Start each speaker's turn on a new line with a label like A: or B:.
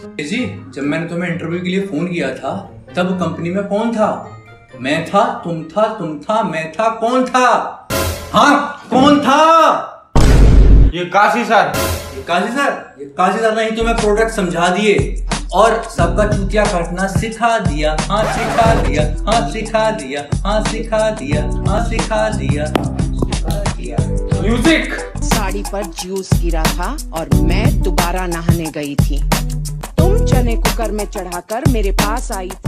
A: जी जब मैंने तुम्हें इंटरव्यू के लिए फ़ोन किया था तब कंपनी में कौन था? मैं था तुम था तुम था मैं था कौन था? हाँ कौन था?
B: ये काशी सर।
A: ये काजी सर? ये काजी सर नहीं तुम्हें प्रोडक्ट समझा दिए और सबका चूतिया काटना सिखा दिया। हाँ सिखा दिया हाँ सिखा दिया हाँ सिखा दिया हाँ सिखा दिया सिखा दिया।
B: म्यूज़िक
C: साड़ी पर जूस गिरा था और मैं दोबारा नहाने गई थी। तुम चने कुकर में चढ़ाकर मेरे पास आई